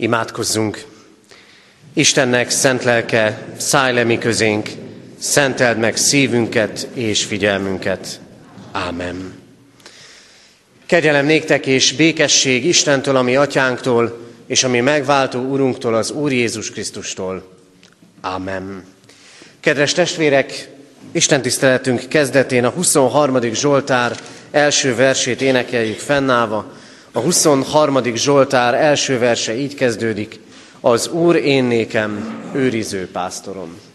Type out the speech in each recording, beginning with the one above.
Imádkozzunk! Istennek szent lelke, szállj le mi közénk, szenteld meg szívünket és figyelmünket. Ámen. Kegyelem néktek és békesség Istentől, ami atyánktól, és ami megváltó Urunktól, az Úr Jézus Krisztustól. Ámen. Kedves testvérek, Isten tiszteletünk kezdetén a 23. Zsoltár első versét énekeljük fennállva, a 23. Zsoltár első verse így kezdődik, az Úr én nékem őriző pásztorom.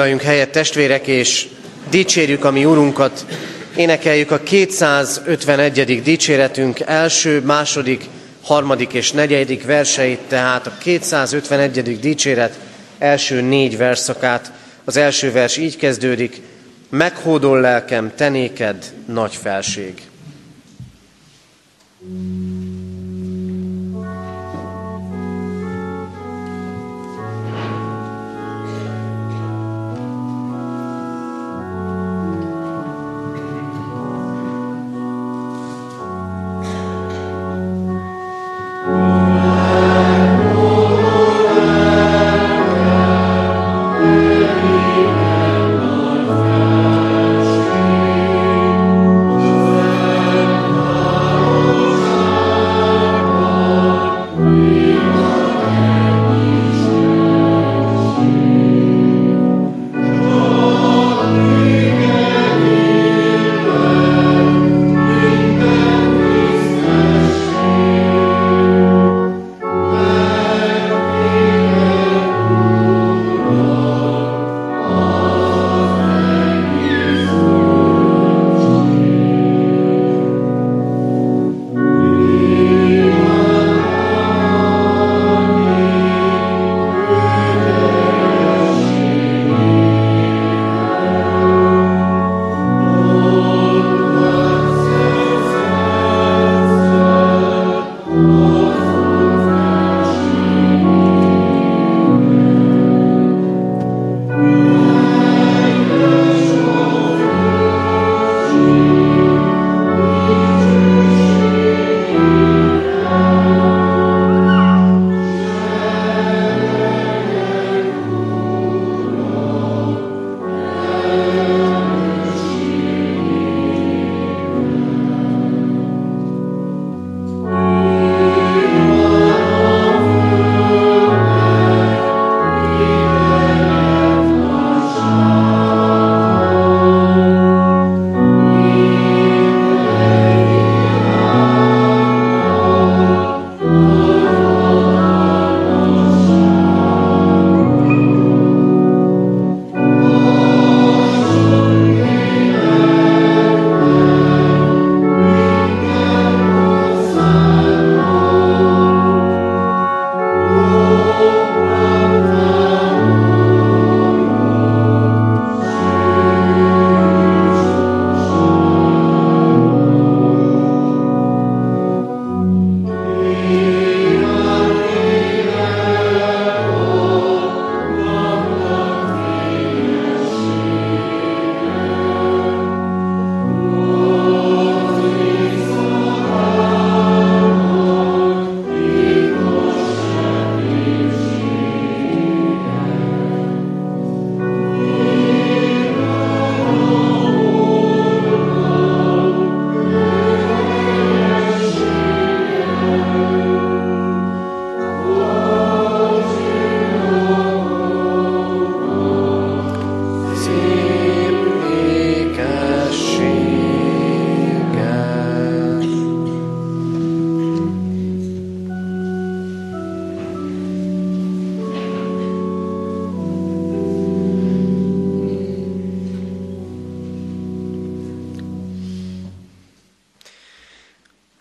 Foglaljunk helyet testvérek, és dicsérjük a mi Urunkat, énekeljük a 251. dicséretünk első, második, harmadik és negyedik verseit, tehát a 251. dicséret első négy verszakát. Az első vers így kezdődik, meghódol lelkem, tenéked nagy felség.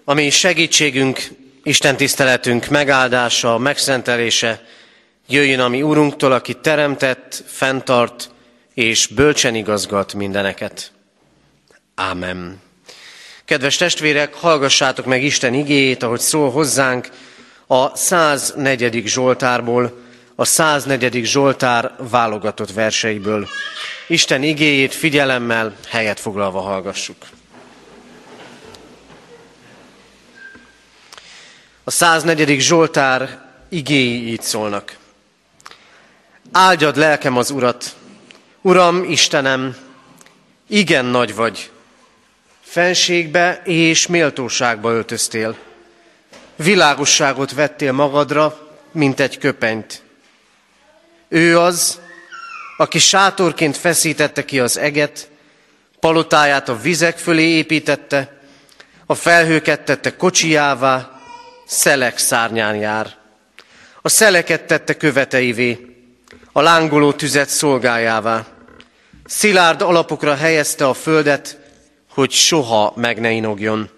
Ami segítségünk, Isten tiszteletünk megáldása, megszentelése jöjjön a mi Úrunktól, aki teremtett, fenntart és bölcsen igazgat mindeneket. Ámen. Kedves testvérek, hallgassátok meg Isten igéjét, ahogy szól hozzánk a 104. Zsoltárból, a 104. Zsoltár válogatott verseiből. Isten igéjét figyelemmel, helyet foglalva hallgassuk. A 104. Zsoltár igéi így szólnak. Áldjad lelkem az Urat, Uram, Istenem, igen nagy vagy, fenségbe és méltóságba öltöztél. Világosságot vettél magadra, mint egy köpenyt. Ő az, aki sátorként feszítette ki az eget, palotáját a vizek fölé építette, a felhőket tette kocsijává, szelek szárnyán jár. A szeleket tette követeivé, a lángoló tüzet szolgájává. Szilárd alapokra helyezte a földet, hogy soha meg ne inogjon.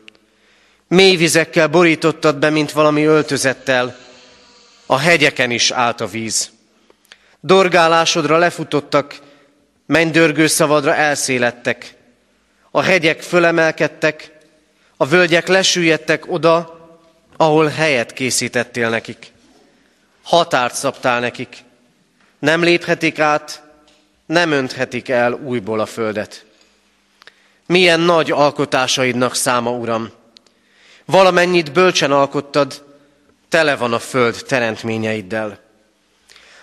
Mély vizekkel borítottad be, mint valami öltözettel, a hegyeken is állt a víz. Dorgálásodra lefutottak, mennydörgő szavadra elszélettek. A hegyek fölemelkedtek, a völgyek lesüllyedtek oda, ahol helyet készítettél nekik. Határt szabtál nekik. Nem léphetik át, nem önthetik el újból a földet. Milyen nagy alkotásaidnak száma, Uram! Valamennyit bölcsen alkottad, tele van a föld teremtményeiddel.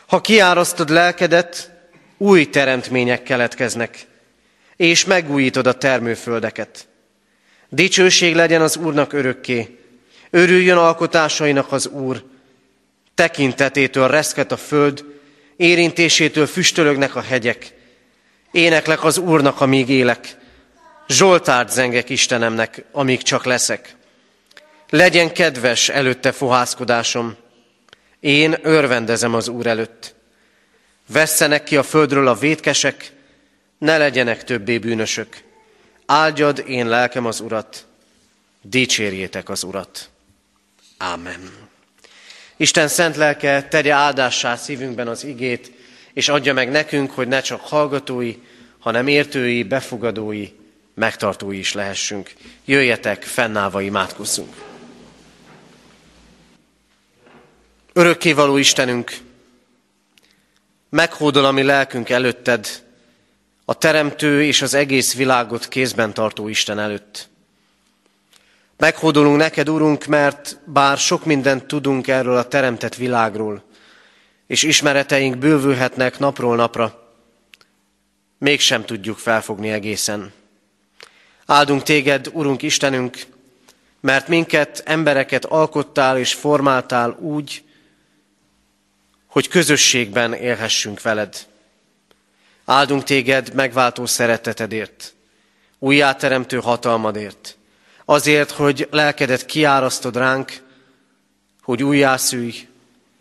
Ha kiárasztod lelkedet, új teremtmények keletkeznek, és megújítod a termőföldeket. Dicsőség legyen az Úrnak örökké, örüljön alkotásainak az Úr, tekintetétől reszket a föld, érintésétől füstölögnek a hegyek. Éneklek az Úrnak, amíg élek, Zsoltárt zengek Istenemnek, amíg csak leszek. Legyen kedves előtte fohászkodásom, én örvendezem az Úr előtt. Vesszenek ki a földről a vétkesek, ne legyenek többé bűnösök. Áldjad én lelkem az Urat, dicsérjétek az Urat. Ámen. Isten szent lelke tegye áldássá szívünkben az igét, és adja meg nekünk, hogy ne csak hallgatói, hanem értői, befogadói, megtartói is lehessünk. Jöjjetek, fennállva imádkozzunk. Örökkévaló Istenünk, meghódol a mi lelkünk előtted, a Teremtő és az egész világot kézben tartó Isten előtt. Meghódolunk neked, Urunk, mert bár sok mindent tudunk erről a teremtett világról, és ismereteink bővülhetnek napról napra, mégsem tudjuk felfogni egészen. Áldunk téged, Urunk Istenünk, mert minket, embereket alkottál és formáltál úgy, hogy közösségben élhessünk veled. Áldunk téged megváltó szeretetedért, újjáteremtő hatalmadért, azért, hogy lelkedet kiárasztod ránk, hogy újjászülj,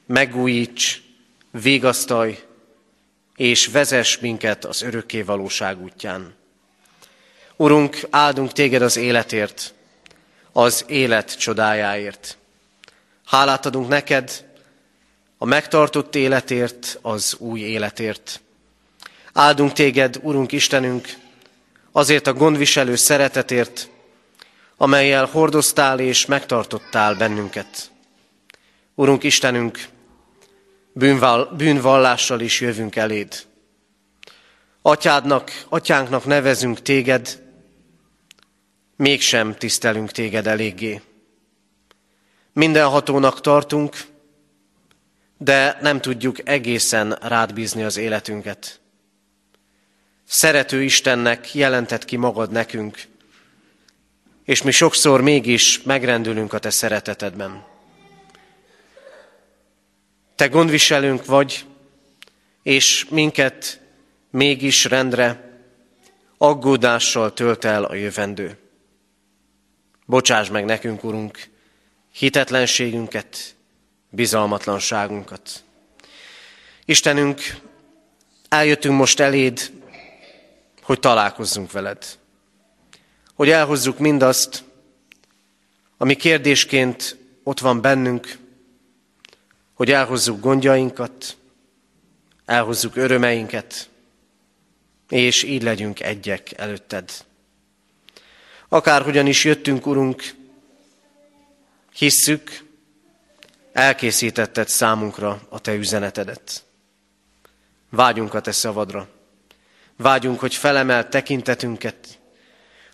megújíts, végasztalj, és vezess minket az örökké valóság útján. Urunk, áldunk téged az életért, az élet csodájáért. Hálát adunk neked a megtartott életért, az új életért. Áldunk téged, Urunk Istenünk, azért a gondviselő szeretetért, amelyel hordoztál és megtartottál bennünket. Urunk Istenünk, bűnvallással is jövünk eléd. Atyádnak, atyánknak nevezünk téged, mégsem tisztelünk téged eléggé. Mindenhatónak tartunk, de nem tudjuk egészen rád bízni az életünket. Szerető Istennek jelentett ki magad nekünk, és mi sokszor mégis megrendülünk a te szeretetedben. Te gondviselőnk vagy, és minket mégis rendre, aggódással tölt el a jövendő. Bocsáss meg nekünk, Urunk, hitetlenségünket, bizalmatlanságunkat. Istenünk, eljöttünk most eléd, hogy találkozzunk veled. Hogy elhozzuk mindazt, ami kérdésként ott van bennünk, hogy elhozzuk gondjainkat, elhozzuk örömeinket, és így legyünk egyek előtted. Akárhogyan is jöttünk, Urunk, hisszük, elkészítetted számunkra a Te üzenetedet. Vágyunk a Te szavadra. Vágyunk, hogy felemel tekintetünket,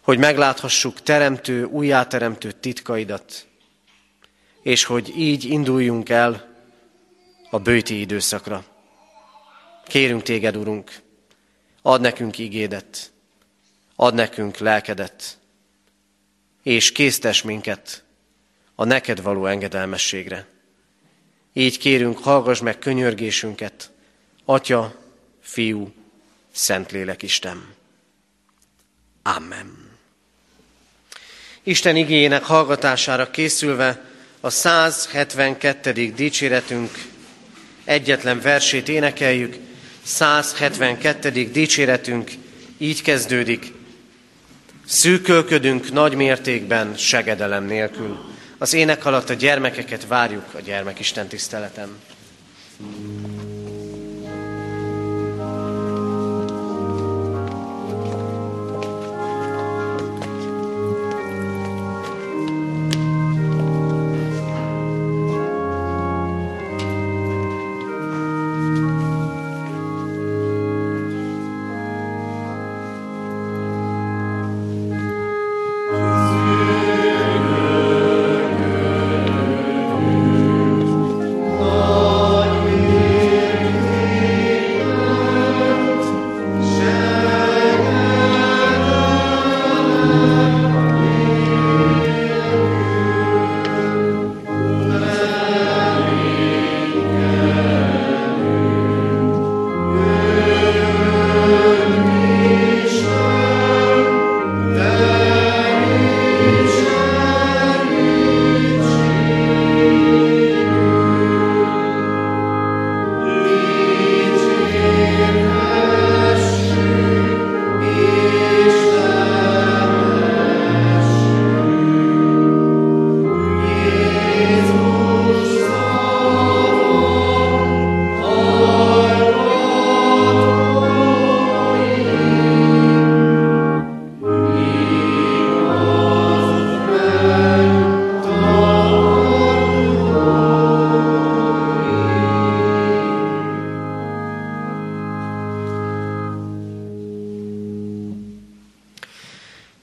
hogy megláthassuk teremtő, újjáteremtő titkaidat, és hogy így induljunk el a bőti időszakra. Kérünk téged, Urunk, ad nekünk igédet, ad nekünk lelkedet, és késztes minket a neked való engedelmességre. Így kérünk, hallgass meg könyörgésünket, Atya, Fiú, Szentlélek Isten. Amen. Isten igényének hallgatására készülve a 172. dicséretünk egyetlen versét énekeljük. 172. dicséretünk így kezdődik. Szűkölködünk nagy mértékben segedelem nélkül. Az ének alatt a gyermekeket várjuk a gyermekisten tiszteletem.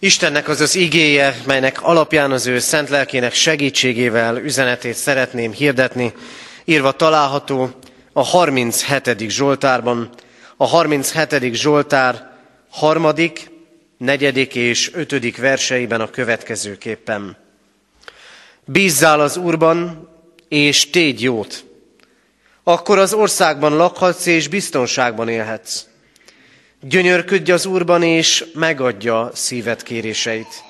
Istennek az az igéje, melynek alapján az ő szent lelkének segítségével üzenetét szeretném hirdetni, írva található a 37. Zsoltárban, a 37. Zsoltár harmadik, negyedik és ötödik verseiben a következőképpen. Bízzál az Úrban, és tégy jót. Akkor az országban lakhatsz, és biztonságban élhetsz. Gyönyörködj az Úrban, és megadja szíved kéréseit.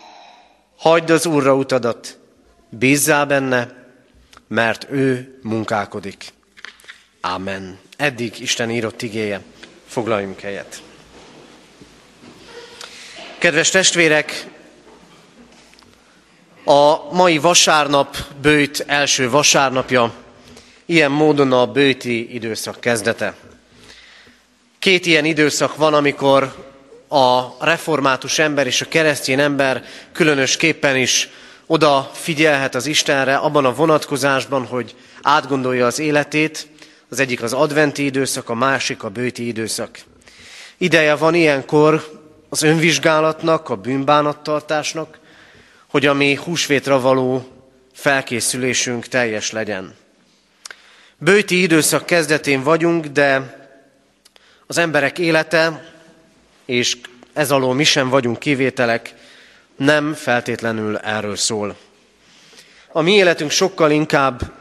Hagyd az Úrra utadat, bízzál benne, mert ő munkálkodik. Amen. Eddig Isten írott igéje. Foglaljunk helyet. Kedves testvérek, a mai vasárnap bőjt első vasárnapja, ilyen módon a bőti időszak kezdete. Két ilyen időszak van, amikor a református ember és a keresztény ember különösképpen is oda figyelhet az Istenre abban a vonatkozásban, hogy átgondolja az életét. Az egyik az adventi időszak, a másik a bőti időszak. Ideje van ilyenkor az önvizsgálatnak, a bűnbánattartásnak, hogy a mi húsvétra való felkészülésünk teljes legyen. Bőti időszak kezdetén vagyunk, de az emberek élete, és ez alól mi sem vagyunk kivételek, nem feltétlenül erről szól. A mi életünk sokkal inkább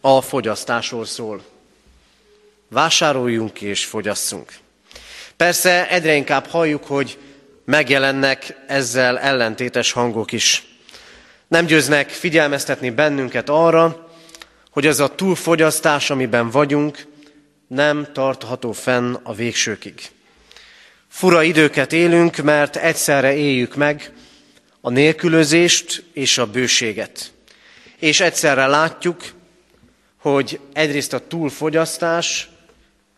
a fogyasztásról szól. Vásároljunk és fogyasszunk. Persze egyre inkább halljuk, hogy megjelennek ezzel ellentétes hangok is. Nem győznek figyelmeztetni bennünket arra, hogy az a túlfogyasztás, amiben vagyunk, nem tartható fenn a végsőkig. Fura időket élünk, mert egyszerre éljük meg a nélkülözést és a bőséget. És egyszerre látjuk, hogy egyrészt a túlfogyasztás,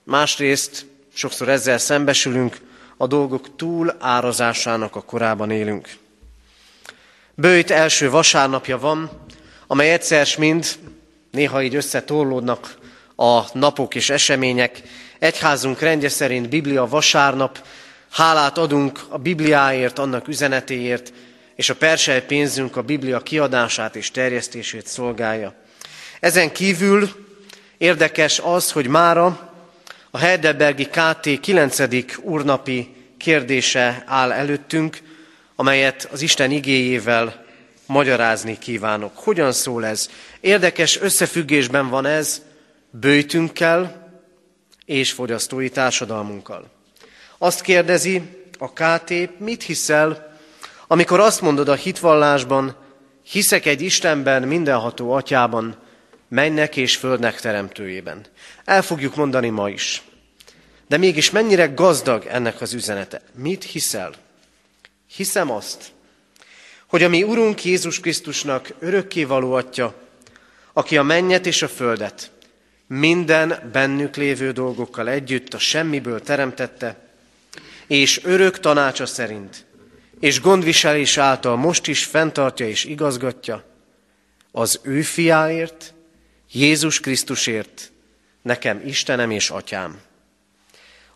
másrészt sokszor ezzel szembesülünk, a dolgok túl árazásának a korában élünk. Bőjt első vasárnapja van, amely egyszer mind, néha így összetorlódnak a napok és események. Egyházunk rendje szerint Biblia vasárnap, hálát adunk a Bibliáért, annak üzenetéért, és a persely pénzünk a Biblia kiadását és terjesztését szolgálja. Ezen kívül érdekes az, hogy mára a Heidelbergi KT 9. úrnapi kérdése áll előttünk, amelyet az Isten igéjével magyarázni kívánok. Hogyan szól ez? Érdekes összefüggésben van ez bőjtünkkel és fogyasztói társadalmunkkal. Azt kérdezi a KT, mit hiszel, amikor azt mondod a hitvallásban, hiszek egy Istenben, mindenható atyában, mennek és földnek teremtőjében. El fogjuk mondani ma is. De mégis mennyire gazdag ennek az üzenete? Mit hiszel? Hiszem azt, hogy a mi Urunk Jézus Krisztusnak örökkévaló atya, aki a mennyet és a földet minden bennük lévő dolgokkal együtt a semmiből teremtette, és örök tanácsa szerint, és gondviselés által most is fenntartja és igazgatja, az ő fiáért, Jézus Krisztusért, nekem Istenem és Atyám,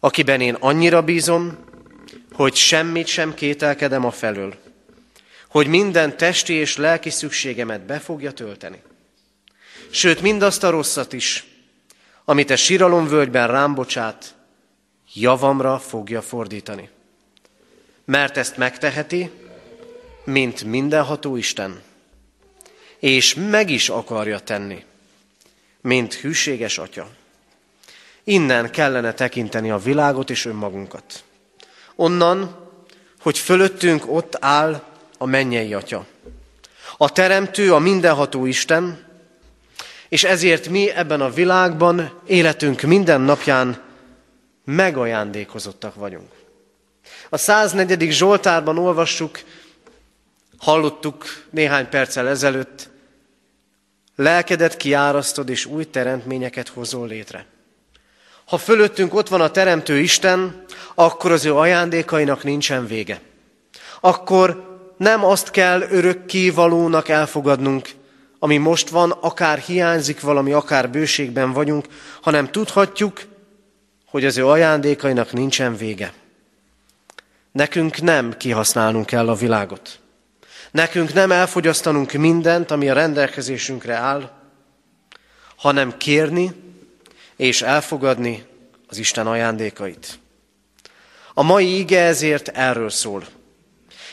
akiben én annyira bízom, hogy semmit sem kételkedem a felől, hogy minden testi és lelki szükségemet be fogja tölteni. Sőt, mindazt a rosszat is, amit a síralomvölgyben rám bocsát, javamra fogja fordítani. Mert ezt megteheti, mint mindenható Isten, és meg is akarja tenni, mint hűséges atya. Innen kellene tekinteni a világot és önmagunkat. Onnan, hogy fölöttünk ott áll a mennyei atya. A teremtő, a mindenható Isten, és ezért mi ebben a világban, életünk minden napján megajándékozottak vagyunk. A 104. Zsoltárban olvassuk, hallottuk néhány perccel ezelőtt, lelkedet kiárasztod, és új teremtményeket hozol létre. Ha fölöttünk ott van a Teremtő Isten, akkor az ő ajándékainak nincsen vége. Akkor nem azt kell örökkévalónak elfogadnunk, ami most van, akár hiányzik valami, akár bőségben vagyunk, hanem tudhatjuk, hogy az ő ajándékainak nincsen vége. Nekünk nem kihasználnunk kell a világot. Nekünk nem elfogyasztanunk mindent, ami a rendelkezésünkre áll, hanem kérni és elfogadni az Isten ajándékait. A mai ige ezért erről szól.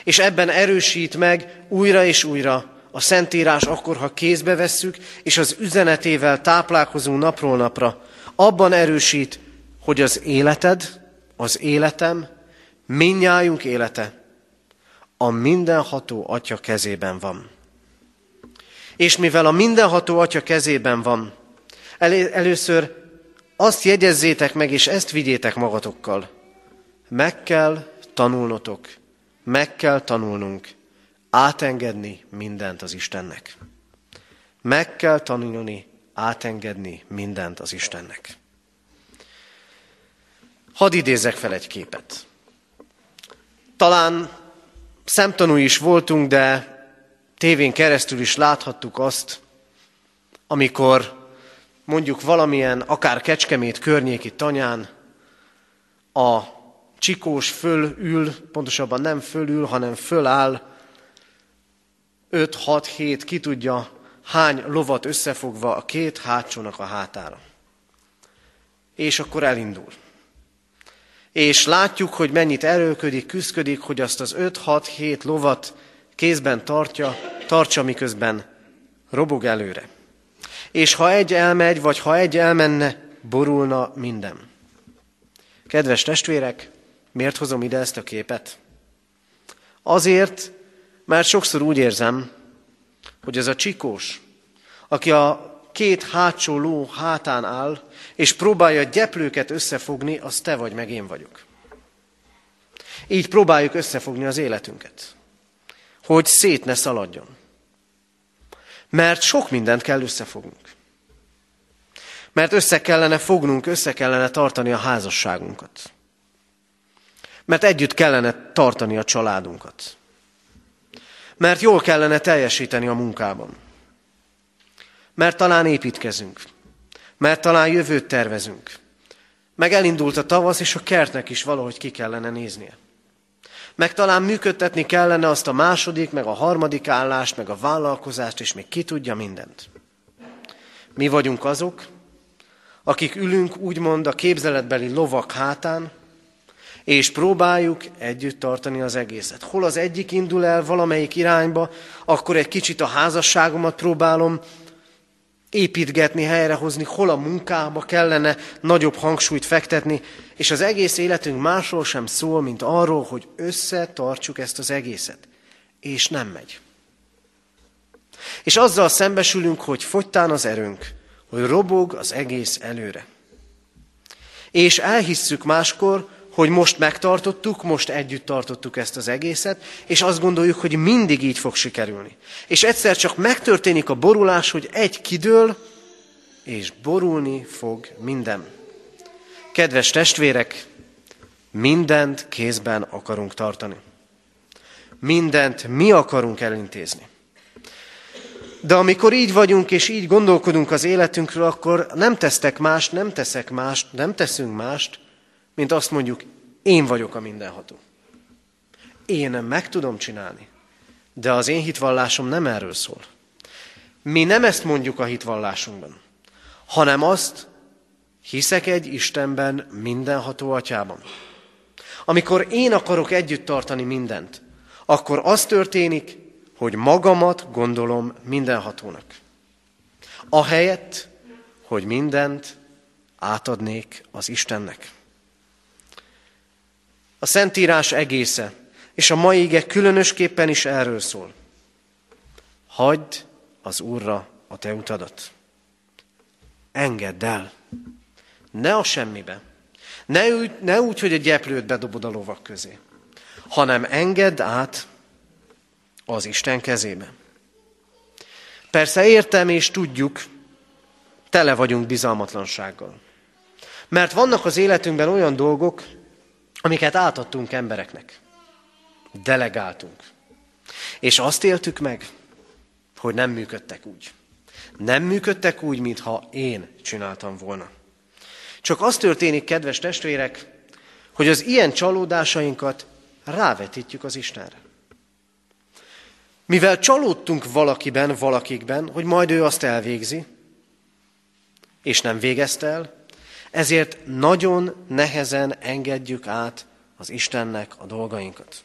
És ebben erősít meg újra és újra a Szentírás akkor, ha kézbe vesszük, és az üzenetével táplálkozunk napról napra, abban erősít, hogy az életed, az életem, minnyájunk élete a mindenható Atya kezében van. És mivel a mindenható Atya kezében van, el- először azt jegyezzétek meg, és ezt vigyétek magatokkal. Meg kell tanulnotok, meg kell tanulnunk átengedni mindent az Istennek. Meg kell tanulni átengedni mindent az Istennek. Hadd idézek fel egy képet. Talán szemtanúi is voltunk, de tévén keresztül is láthattuk azt, amikor mondjuk valamilyen, akár Kecskemét környéki tanyán a csikós fölül, pontosabban nem fölül, hanem föláll 5-6-7, ki tudja hány lovat összefogva a két hátsónak a hátára. És akkor elindul. És látjuk, hogy mennyit erőködik, küzdik, hogy azt az 5-6-7 lovat kézben tartja, tartsa, miközben robog előre. És ha egy elmegy, vagy ha egy elmenne, borulna minden. Kedves testvérek, miért hozom ide ezt a képet? Azért, mert sokszor úgy érzem, hogy ez a csikós, aki a két hátsó ló hátán áll, és próbálja gyeplőket összefogni, az te vagy, meg én vagyok. Így próbáljuk összefogni az életünket. hogy szét ne szaladjon. Mert sok mindent kell összefognunk. Mert össze kellene fognunk, össze kellene tartani a házasságunkat. Mert együtt kellene tartani a családunkat. Mert jól kellene teljesíteni a munkában. Mert talán építkezünk. Mert talán jövőt tervezünk. Meg elindult a tavasz, és a kertnek is valahogy ki kellene néznie. Meg talán működtetni kellene azt a második, meg a harmadik állást, meg a vállalkozást, és még ki tudja mindent. Mi vagyunk azok, akik ülünk úgymond a képzeletbeli lovak hátán, és próbáljuk együtt tartani az egészet. Hol az egyik indul el valamelyik irányba, akkor egy kicsit a házasságomat próbálom építgetni, helyrehozni, hol a munkába kellene nagyobb hangsúlyt fektetni, és az egész életünk másról sem szól, mint arról, hogy összetartsuk ezt az egészet. És nem megy. És azzal szembesülünk, hogy fogytán az erőnk, hogy robog az egész előre. És elhisszük máskor, hogy most megtartottuk, most együtt tartottuk ezt az egészet, és azt gondoljuk, hogy mindig így fog sikerülni. És egyszer csak megtörténik a borulás, hogy egy kidől, és borulni fog minden. Kedves testvérek, mindent kézben akarunk tartani. Mindent mi akarunk elintézni. De amikor így vagyunk, és így gondolkodunk az életünkről, akkor nem tesztek mást, nem teszek mást, nem teszünk mást, mint azt mondjuk, én vagyok a mindenható. Én meg tudom csinálni. De az én hitvallásom nem erről szól. Mi nem ezt mondjuk a hitvallásunkban, hanem azt, hiszek egy Istenben, mindenható atyában. Amikor én akarok együtt tartani mindent, akkor az történik, hogy magamat gondolom mindenhatónak. Ahelyett, hogy mindent átadnék az Istennek. A Szentírás egésze, és a mai ige különösképpen is erről szól. Hagyd az Úrra a te utadat. Engedd el. Ne a semmibe. Ne úgy, ne úgy, hogy a gyeplőt bedobod a lovak közé, hanem engedd át az Isten kezébe. Persze értem és tudjuk, tele vagyunk bizalmatlansággal. Mert vannak az életünkben olyan dolgok, amiket átadtunk embereknek. Delegáltunk. És azt éltük meg, hogy nem működtek úgy. Nem működtek úgy, mintha én csináltam volna. Csak az történik, kedves testvérek, hogy az ilyen csalódásainkat rávetítjük az Istenre. Mivel csalódtunk valakiben, valakikben, hogy majd ő azt elvégzi, és nem végezte el, ezért nagyon nehezen engedjük át az Istennek a dolgainkat.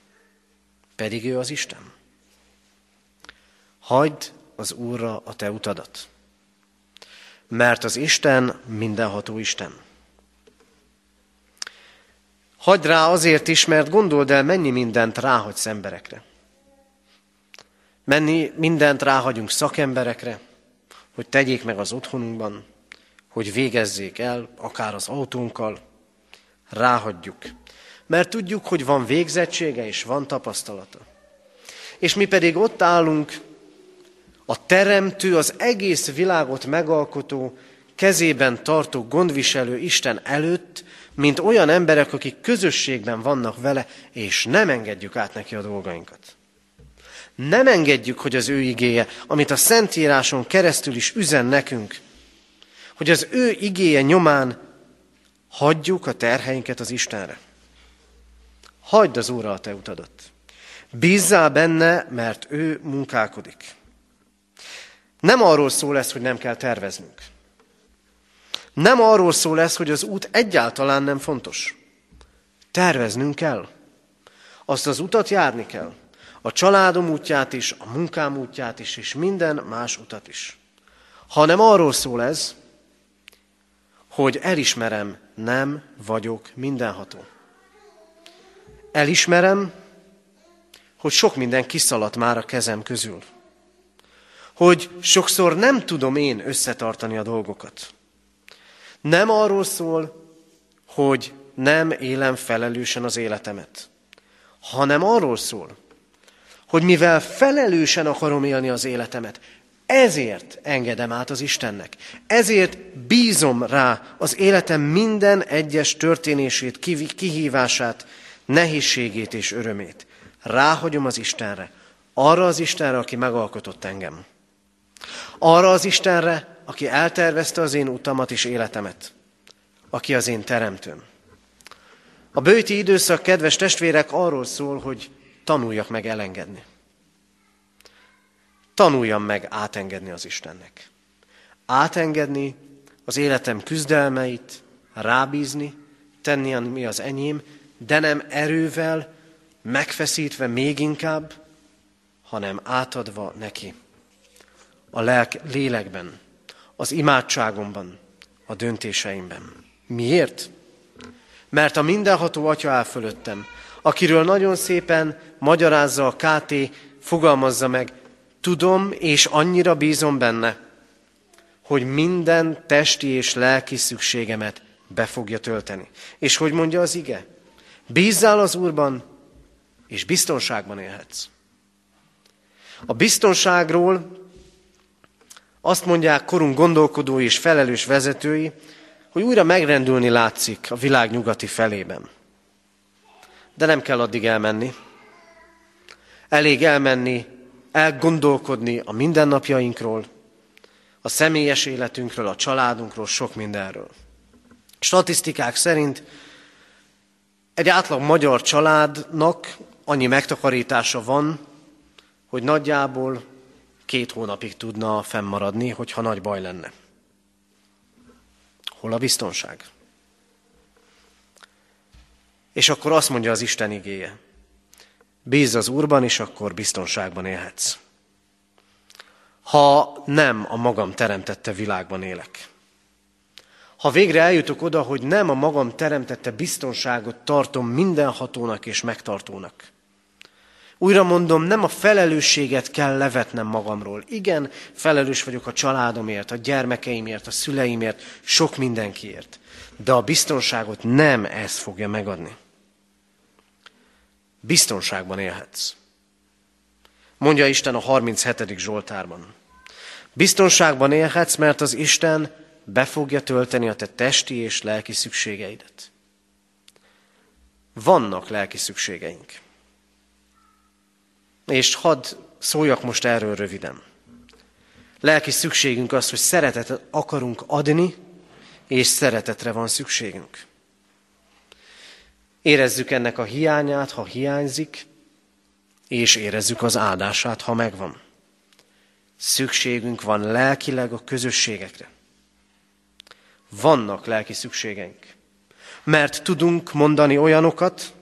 Pedig ő az Isten. Hagyd az Úrra a te utadat. Mert az Isten mindenható Isten. Hagyd rá azért is, mert gondold el, mennyi mindent ráhagysz emberekre. Mennyi mindent ráhagyunk szakemberekre, hogy tegyék meg az otthonunkban, hogy végezzék el, akár az autónkkal, ráhagyjuk. Mert tudjuk, hogy van végzettsége és van tapasztalata. És mi pedig ott állunk, a teremtő, az egész világot megalkotó, kezében tartó gondviselő Isten előtt, mint olyan emberek, akik közösségben vannak vele, és nem engedjük át neki a dolgainkat. Nem engedjük, hogy az ő igéje, amit a Szentíráson keresztül is üzen nekünk, hogy az ő igéje nyomán hagyjuk a terheinket az Istenre. Hagyd az Úrra a te utadat. Bízzál benne, mert ő munkálkodik. Nem arról szól ez, hogy nem kell terveznünk. Nem arról szól ez, hogy az út egyáltalán nem fontos. Terveznünk kell. Azt az utat járni kell. A családom útját is, a munkám útját is, és minden más utat is. Hanem arról szól ez, hogy elismerem, nem vagyok mindenható. Elismerem, hogy sok minden kiszaladt már a kezem közül. Hogy sokszor nem tudom én összetartani a dolgokat. Nem arról szól, hogy nem élem felelősen az életemet, hanem arról szól, hogy mivel felelősen akarom élni az életemet, ezért engedem át az Istennek. Ezért bízom rá az életem minden egyes történését, kihívását, nehézségét és örömét. Ráhagyom az Istenre. Arra az Istenre, aki megalkotott engem. Arra az Istenre, aki eltervezte az én utamat és életemet. Aki az én teremtőm. A bőti időszak, kedves testvérek, arról szól, hogy tanuljak meg elengedni. Tanuljam meg átengedni az Istennek. Átengedni az életem küzdelmeit, rábízni, tenni, ami az enyém, de nem erővel, megfeszítve még inkább, hanem átadva neki. A lelk, lélekben, az imádságomban, a döntéseimben. Miért? Mert a mindenható Atya áll fölöttem, akiről nagyon szépen magyarázza a KT, fogalmazza meg, tudom és annyira bízom benne, hogy minden testi és lelki szükségemet be fogja tölteni. És hogy mondja az ige? Bízzál az Úrban, és biztonságban élhetsz. A biztonságról azt mondják korunk gondolkodói és felelős vezetői, hogy újra megrendülni látszik a világ nyugati felében. De nem kell addig elmenni. Elég elmenni, elgondolkodni a mindennapjainkról, a személyes életünkről, a családunkról, sok mindenről. Statisztikák szerint egy átlag magyar családnak annyi megtakarítása van, hogy nagyjából két hónapig tudna fennmaradni, hogyha nagy baj lenne. Hol a biztonság? És akkor azt mondja az Isten igéje. Bízz az Úrban, és akkor biztonságban élhetsz. Ha nem a magam teremtette világban élek. Ha végre eljutok oda, hogy nem a magam teremtette biztonságot tartom mindenhatónak és megtartónak. Újra mondom, nem a felelősséget kell levetnem magamról. Igen, felelős vagyok a családomért, a gyermekeimért, a szüleimért, sok mindenkiért. De a biztonságot nem ez fogja megadni. Biztonságban élhetsz. Mondja Isten a 37. Zsoltárban. Biztonságban élhetsz, mert az Isten be fogja tölteni a te testi és lelki szükségeidet. Vannak lelki szükségeink. És hadd szóljak most erről röviden. Lelki szükségünk az, hogy szeretetet akarunk adni, és szeretetre van szükségünk. Érezzük ennek a hiányát, ha hiányzik, és érezzük az áldását, ha megvan. Szükségünk van lelkileg a közösségekre. Vannak lelki szükségeink. Mert tudunk mondani olyanokat,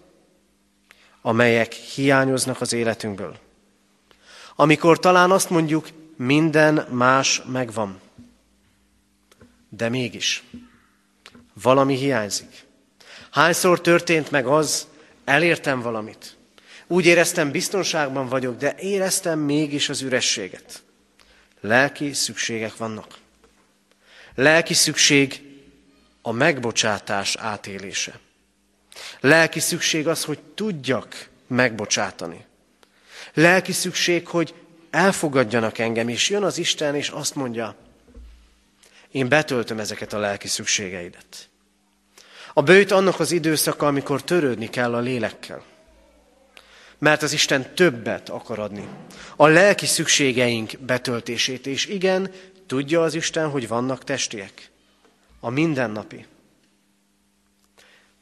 amelyek hiányoznak az életünkből. Amikor talán azt mondjuk, minden más megvan. De mégis valami hiányzik. Hányszor történt meg az, elértem valamit. Úgy éreztem, biztonságban vagyok, de éreztem mégis az ürességet. Lelki szükségek vannak. Lelki szükség a megbocsátás átélése. Lelki szükség az, hogy tudjak megbocsátani. Lelki szükség, hogy elfogadjanak engem, és jön az Isten, és azt mondja, én betöltöm ezeket a lelki szükségeidet. A bőjt annak az időszaka, amikor törődni kell a lélekkel. Mert az Isten többet akar adni. A lelki szükségeink betöltését, és igen, tudja az Isten, hogy vannak testiek. A mindennapi.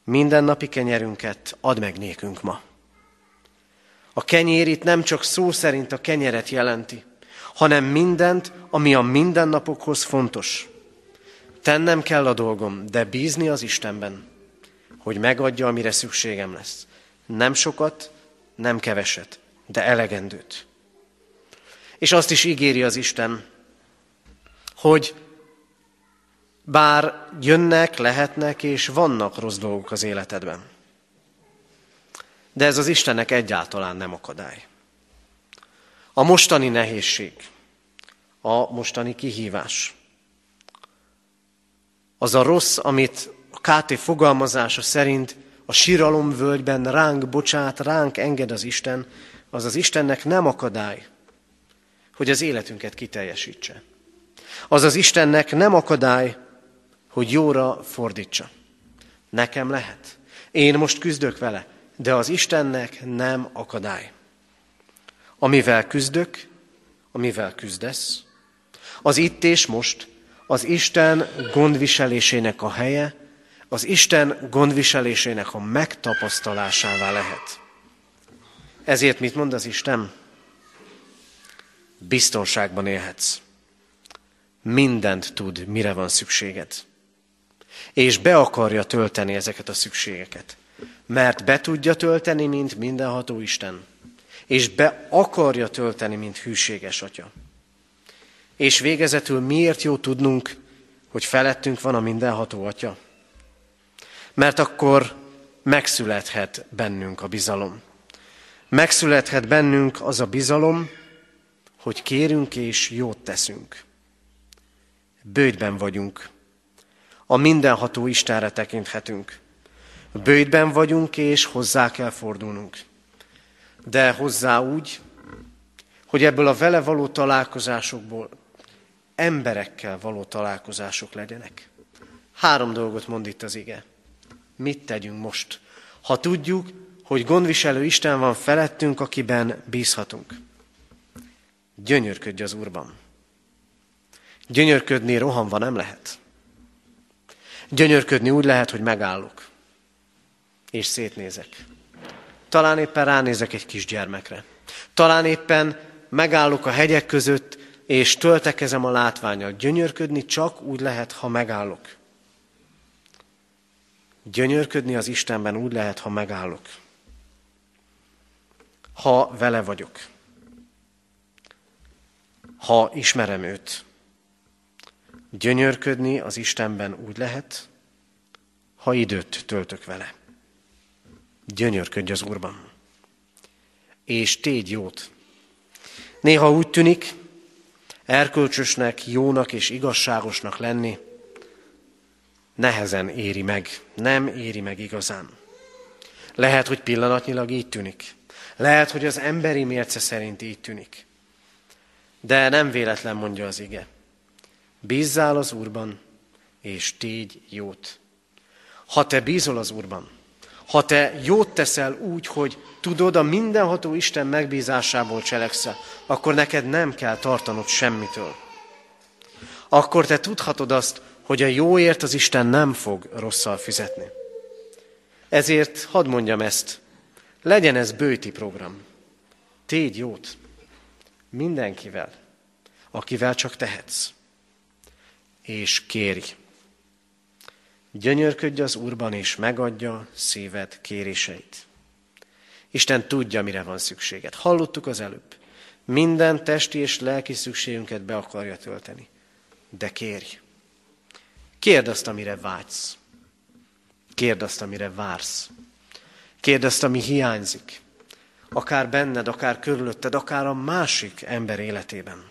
Mindennapi kenyerünket add meg nékünk ma. A kenyér itt nem csak szó szerint a kenyeret jelenti, hanem mindent, ami a mindennapokhoz fontos. Tennem kell a dolgom, de bízni az Istenben, hogy megadja, amire szükségem lesz. Nem sokat, nem keveset, de elegendőt. És azt is ígéri az Isten, hogy bár jönnek, lehetnek és vannak rossz dolgok az életedben. De ez az Istennek egyáltalán nem akadály. A mostani nehézség, a mostani kihívás, az a rossz, amit a KT fogalmazása szerint a síralomvölgyben ránk bocsát, ránk enged az Isten, az az Istennek nem akadály, hogy az életünket kiteljesítse. Az az Istennek nem akadály, hogy jóra fordítsa. Nekem lehet. Én most küzdök vele, de az Istennek nem akadály. Amivel küzdök, amivel küzdesz, az itt és most az Isten gondviselésének a helye, az Isten gondviselésének a megtapasztalásává lehet. Ezért mit mond az Isten? Biztonságban élhetsz. Mindent tud, mire van szükséged. És be akarja tölteni ezeket a szükségeket. Mert be tudja tölteni, mint mindenható Isten. És be akarja tölteni, mint hűséges Atya. És végezetül miért jó tudnunk, hogy felettünk van a mindenható Atya? Mert akkor megszülethet bennünk a bizalom. Megszülethet bennünk az a bizalom, hogy kérünk és jót teszünk. Bőjtben vagyunk. A mindenható Istenre tekinthetünk. Bőjtben vagyunk, és hozzá kell fordulnunk. De hozzá úgy, hogy ebből a vele való találkozásokból emberekkel való találkozások legyenek. Három dolgot mond itt az ige. Mit tegyünk most? Ha tudjuk, hogy gondviselő Isten van felettünk, akiben bízhatunk. Gyönyörködj az Úrban. Gyönyörködni rohanva nem lehet. Gyönyörködni úgy lehet, hogy megállok, és szétnézek. Talán éppen ránézek egy kisgyermekre. Talán éppen megállok a hegyek között, és töltekezem a látványal. Gyönyörködni csak úgy lehet, ha megállok. Gyönyörködni az Istenben úgy lehet, ha megállok. Ha vele vagyok. Ha ismerem őt. Gyönyörködni az Istenben úgy lehet, ha időt töltök vele. Gyönyörködj az Úrban. És tégy jót. Néha úgy tűnik, erkölcsösnek, jónak és igazságosnak lenni nehezen éri meg, nem éri meg igazán. Lehet, hogy pillanatnyilag így tűnik. Lehet, hogy az emberi mérce szerint így tűnik. De nem véletlen mondja az ige. Bízzál az Úrban, és tégy jót. Ha te bízol az Úrban, ha te jót teszel úgy, hogy tudod, a mindenható Isten megbízásából cselekszel, akkor neked nem kell tartanod semmitől. Akkor te tudhatod azt, hogy a jóért az Isten nem fog rosszal fizetni. Ezért hadd mondjam ezt, legyen ez bőti program. Tégy jót mindenkivel, akivel csak tehetsz. És kérj. Gyönyörködj az Úrban, és megadja szíved kéréseit. Isten tudja, mire van szükséged. Hallottuk az előbb. Minden testi és lelki szükségünket be akarja tölteni. De kérj. Kérd azt, amire vágysz. Kérd azt, amire vársz. Kérd azt, ami hiányzik. Akár benned, akár körülötted, akár a másik ember életében.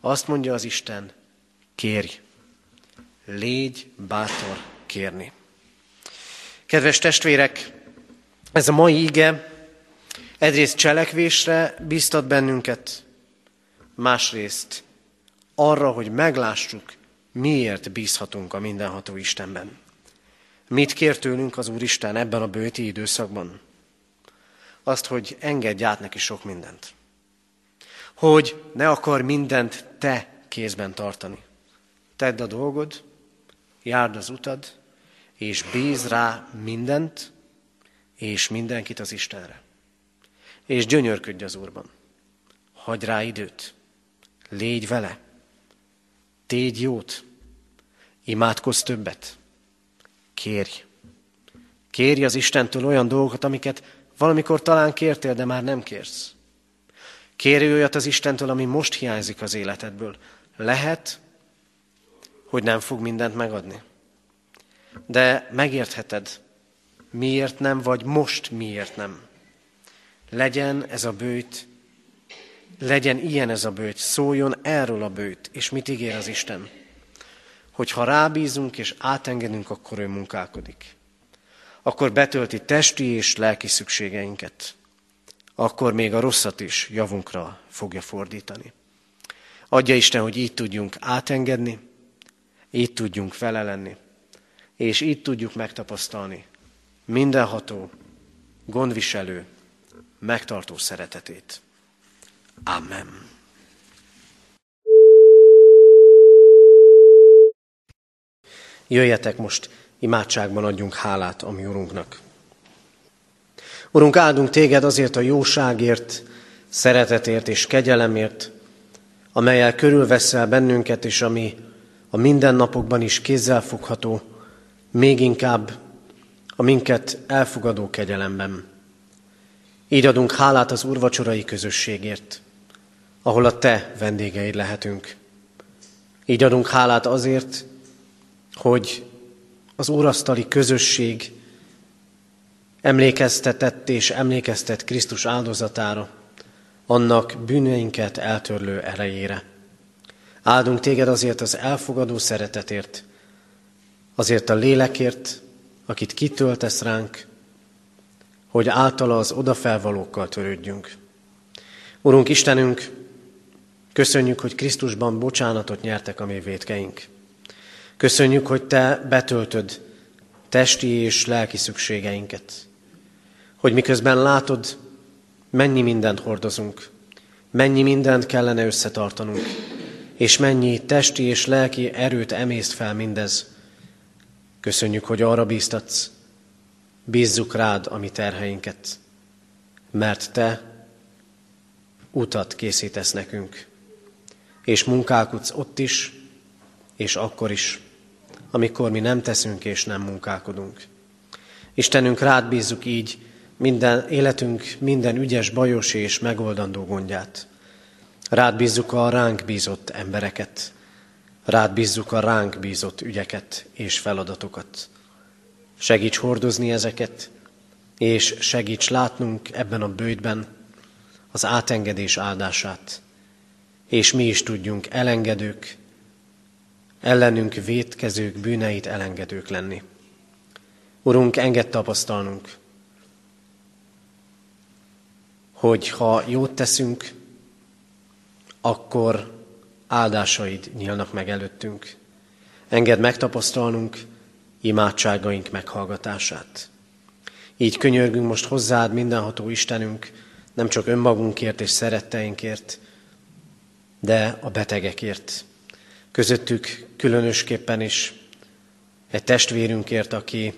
Azt mondja az Isten, kérj. Légy bátor kérni. Kedves testvérek, ez a mai ige egyrészt cselekvésre biztat bennünket, másrészt arra, hogy meglássuk, miért bízhatunk a mindenható Istenben. Mit kér tőlünk az Úristen ebben a bőti időszakban? Azt, hogy engedj át neki sok mindent. Hogy ne akar mindent te kézben tartani. Tedd a dolgod, járd az utad, és bíz rá mindent, és mindenkit az Istenre. És gyönyörködj az Úrban. Hagy rá időt. Légy vele. Tégy jót. Imádkozz többet. Kérj. Kérj az Istentől olyan dolgokat, amiket valamikor talán kértél, de már nem kérsz. Kérj olyat az Istentől, ami most hiányzik az életedből. Lehet, hogy nem fog mindent megadni. De megértheted, miért nem, vagy most miért nem. Legyen ez a bőjt, legyen ilyen ez a bőjt, szóljon erről a bőjt, és mit ígér az Isten? Hogy ha rábízunk és átengedünk, akkor ő munkálkodik. Akkor betölti testi és lelki szükségeinket. akkor még a rosszat is javunkra fogja fordítani. Adja Isten, hogy így tudjunk átengedni, így tudjunk fele lenni, és így tudjuk megtapasztalni mindenható, gondviselő, megtartó szeretetét. Amen. Jöjjetek most, imádságban adjunk hálát a mi Urunknak. Urunk, áldunk téged azért a jóságért, szeretetért és kegyelemért, amelyel körülveszel bennünket, és ami a mindennapokban is kézzelfogható, még inkább a minket elfogadó kegyelemben. Így adunk hálát az urvacsorai közösségért, ahol a Te vendégeid lehetünk. Így adunk hálát azért, hogy az úrasztali közösség emlékeztetett és emlékeztet Krisztus áldozatára, annak bűneinket eltörlő erejére. Áldunk téged azért az elfogadó szeretetért, azért a lélekért, akit kitöltesz ránk, hogy általa az odafelvalókkal törődjünk. Urunk Istenünk, köszönjük, hogy Krisztusban bocsánatot nyertek a mi védkeink. Köszönjük, hogy Te betöltöd testi és lelki szükségeinket. Hogy miközben látod, mennyi mindent hordozunk, mennyi mindent kellene összetartanunk, és mennyi testi és lelki erőt emészt fel mindez. Köszönjük, hogy arra bíztatsz, bízzuk rád a mi terheinket, mert Te utat készítesz nekünk, és munkálkodsz ott is, és akkor is, amikor mi nem teszünk és nem munkálkodunk. Istenünk, rád bízzuk így minden életünk minden ügyes, bajos és megoldandó gondját. Rád bízzuk a ránk bízott embereket, rád bízzuk a ránk bízott ügyeket és feladatokat. Segíts hordozni ezeket, és segíts látnunk ebben a bőjtben az átengedés áldását, és mi is tudjunk elengedők, ellenünk vétkezők bűneit elengedők lenni. Urunk, engedd tapasztalnunk, hogy ha jót teszünk, akkor áldásaid nyílnak meg előttünk. Engedd megtapasztalnunk imádságaink meghallgatását. Így könyörgünk most hozzád, mindenható Istenünk, nem csak önmagunkért és szeretteinkért, de a betegekért, Közöttük különösképpen is egy testvérünkért, aki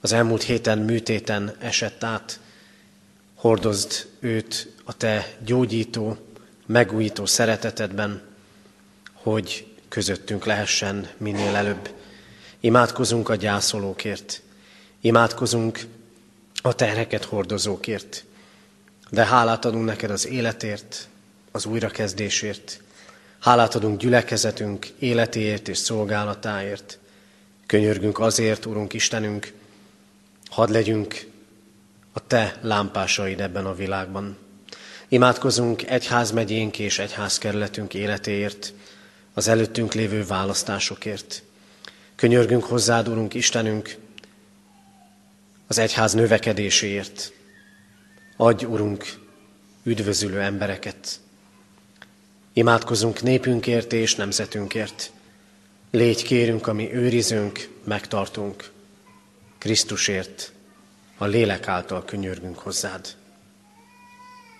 az elmúlt héten műtéten esett át, hordozd őt a te gyógyító, megújító szeretetedben, hogy közöttünk lehessen minél előbb. Imádkozunk a gyászolókért, imádkozunk a terheket hordozókért, de hálát adunk neked az életért, az újrakezdésért, Hálát adunk gyülekezetünk életéért és szolgálatáért. Könyörgünk azért, Urunk Istenünk, hadd legyünk a Te lámpásaid ebben a világban. Imádkozunk egyházmegyénk és egyházkerületünk életéért, az előttünk lévő választásokért. Könyörgünk hozzád, Urunk Istenünk, az egyház növekedéséért. Adj, Urunk, üdvözülő embereket, Imádkozunk népünkért és nemzetünkért. Légy kérünk, ami őrizünk, megtartunk. Krisztusért, a lélek által könyörgünk hozzád.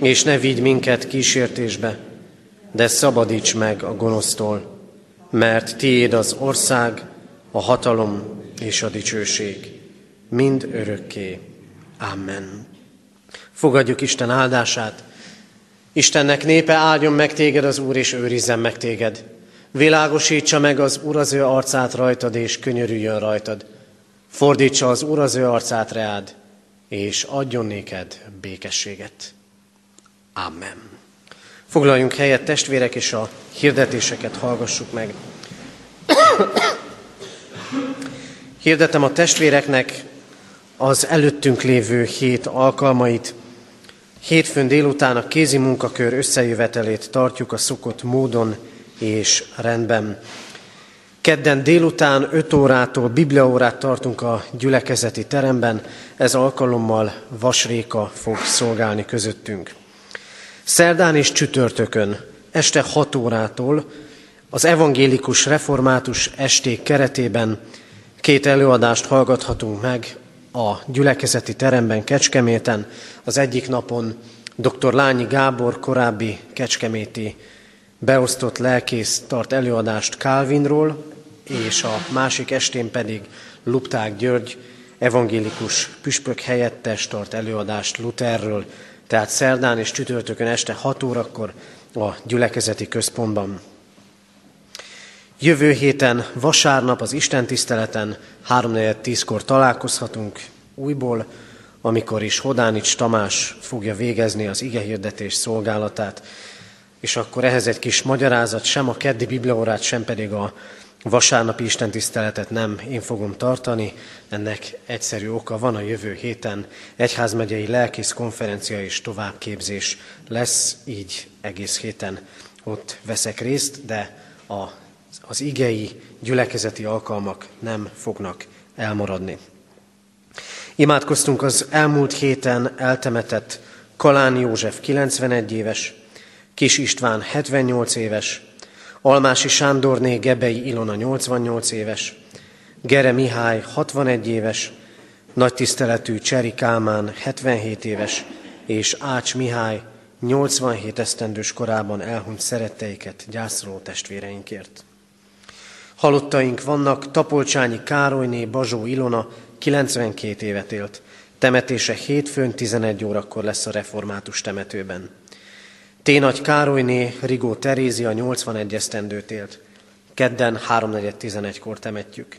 És ne vigy minket kísértésbe, de szabadíts meg a gonosztól, mert tiéd az ország, a hatalom és a dicsőség, mind örökké. Amen. Fogadjuk Isten áldását, Istennek népe áldjon meg téged az Úr, és őrizzen meg téged. Világosítsa meg az Úr az ő arcát rajtad, és könyörüljön rajtad. Fordítsa az Úr az ő arcát reád, és adjon néked békességet. Amen. Foglaljunk helyet, testvérek, és a hirdetéseket hallgassuk meg. Hirdetem a testvéreknek az előttünk lévő hét alkalmait. Hétfőn délután a kézi munkakör összejövetelét tartjuk a szokott módon és rendben. Kedden délután 5 órától bibliaórát tartunk a gyülekezeti teremben, ez alkalommal Vasréka fog szolgálni közöttünk. Szerdán és csütörtökön este 6 órától az evangélikus református esték keretében két előadást hallgathatunk meg a gyülekezeti teremben Kecskeméten. Az egyik napon dr. Lányi Gábor, korábbi kecskeméti beosztott lelkész tart előadást Calvinról, és a másik estén pedig Lupták György, evangélikus püspök helyettes tart előadást Lutherről, tehát szerdán és csütörtökön este 6 órakor a gyülekezeti központban. Jövő héten vasárnap az Isten tiszteleten 3.10-kor találkozhatunk újból, amikor is Hodánics Tamás fogja végezni az igehirdetés szolgálatát, és akkor ehhez egy kis magyarázat, sem a keddi bibliaórát, sem pedig a vasárnapi istentiszteletet nem én fogom tartani, ennek egyszerű oka van a jövő héten egyházmegyei lelkész konferencia és továbbképzés lesz, így egész héten ott veszek részt, de a, az igei gyülekezeti alkalmak nem fognak elmaradni. Imádkoztunk az elmúlt héten eltemetett Kalán József 91 éves, Kis István 78 éves, Almási Sándorné Gebei Ilona 88 éves, Gere Mihály 61 éves, nagy tiszteletű Cseri Kálmán 77 éves, és Ács Mihály 87 esztendős korában elhunyt szeretteiket gyászoló testvéreinkért. Halottaink vannak, Tapolcsányi Károlyné Bazsó Ilona 92 évet élt. Temetése hétfőn 11 órakor lesz a református temetőben. Ténagy Károlyné Rigó Terézia 81 esztendőt élt. Kedden 3.4.11-kor temetjük.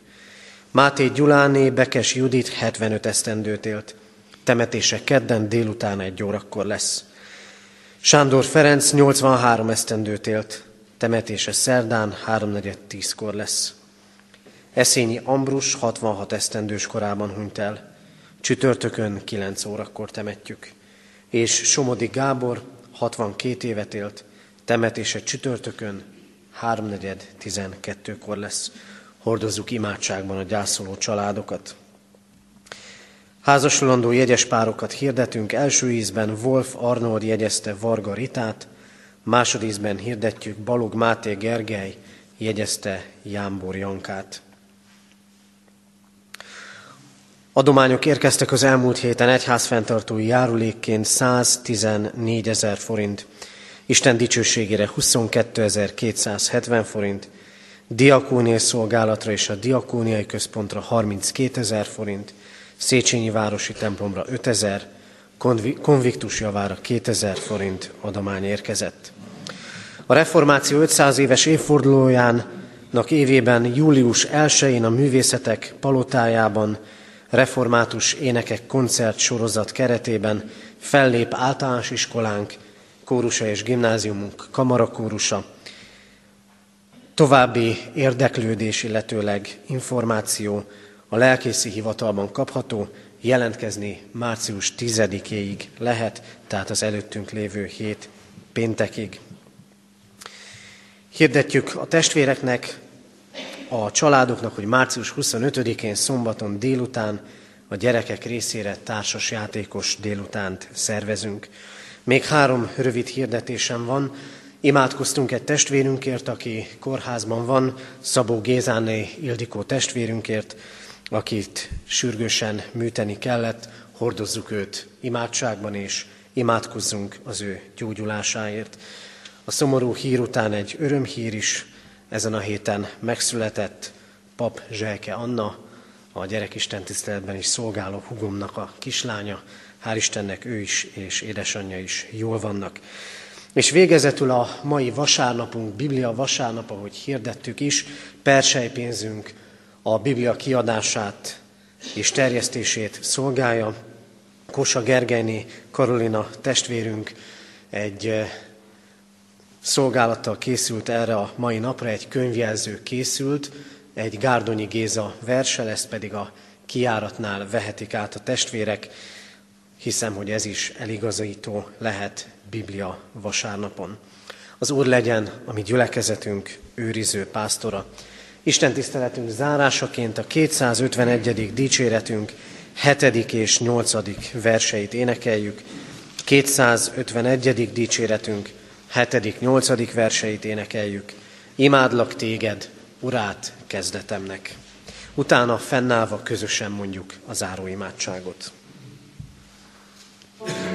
Máté Gyuláné Bekes Judit 75 esztendőt élt. Temetése kedden délután egy órakor lesz. Sándor Ferenc 83 esztendőt élt. Temetése szerdán 3.4.10-kor lesz. Eszényi Ambrus 66 esztendős korában hunyt el. Csütörtökön 9 órakor temetjük. És Somodi Gábor 62 évet élt, temetése csütörtökön, 3.4.12-kor lesz. Hordozzuk imádságban a gyászoló családokat. Házasulandó jegyes párokat hirdetünk. Első ízben Wolf Arnold jegyezte Varga Ritát, másodízben hirdetjük Balog Máté Gergely jegyezte Jámbor Jankát. Adományok érkeztek az elmúlt héten egyházfenntartói járulékként 114 ezer forint, Isten dicsőségére 22.270 forint, diakóniai szolgálatra és a diakóniai központra 32 ezer forint, Széchenyi városi templomra 5000, konviktus javára 2000 forint adomány érkezett. A reformáció 500 éves évfordulójának évében július 1-én a művészetek palotájában református énekek koncert sorozat keretében fellép általános iskolánk, kórusa és gimnáziumunk kamarakórusa. További érdeklődés, illetőleg információ a lelkészi hivatalban kapható, jelentkezni március 10-éig lehet, tehát az előttünk lévő hét péntekig. Hirdetjük a testvéreknek, a családoknak, hogy március 25-én szombaton délután a gyerekek részére társas játékos délutánt szervezünk. Még három rövid hirdetésem van. Imádkoztunk egy testvérünkért, aki kórházban van, Szabó Gézáné Ildikó testvérünkért, akit sürgősen műteni kellett, hordozzuk őt imádságban, és imádkozzunk az ő gyógyulásáért. A szomorú hír után egy örömhír is, ezen a héten megszületett pap Zselke Anna, a gyerekisten tiszteletben is szolgáló hugomnak a kislánya. Hál' Istennek ő is és édesanyja is jól vannak. És végezetül a mai vasárnapunk, Biblia vasárnap, ahogy hirdettük is, persejpénzünk a Biblia kiadását és terjesztését szolgálja. Kosa Gergelyné Karolina testvérünk egy szolgálattal készült erre a mai napra, egy könyvjelző készült, egy Gárdonyi Géza verse, ezt pedig a kiáratnál vehetik át a testvérek. Hiszem, hogy ez is eligazító lehet Biblia vasárnapon. Az Úr legyen a mi gyülekezetünk őriző pásztora. Isten tiszteletünk zárásaként a 251. dicséretünk 7. és 8. verseit énekeljük. 251. dicséretünk 7. 8. verseit énekeljük. Imádlak téged, urát kezdetemnek. Utána fennállva közösen mondjuk a záróimádságot. imádságot.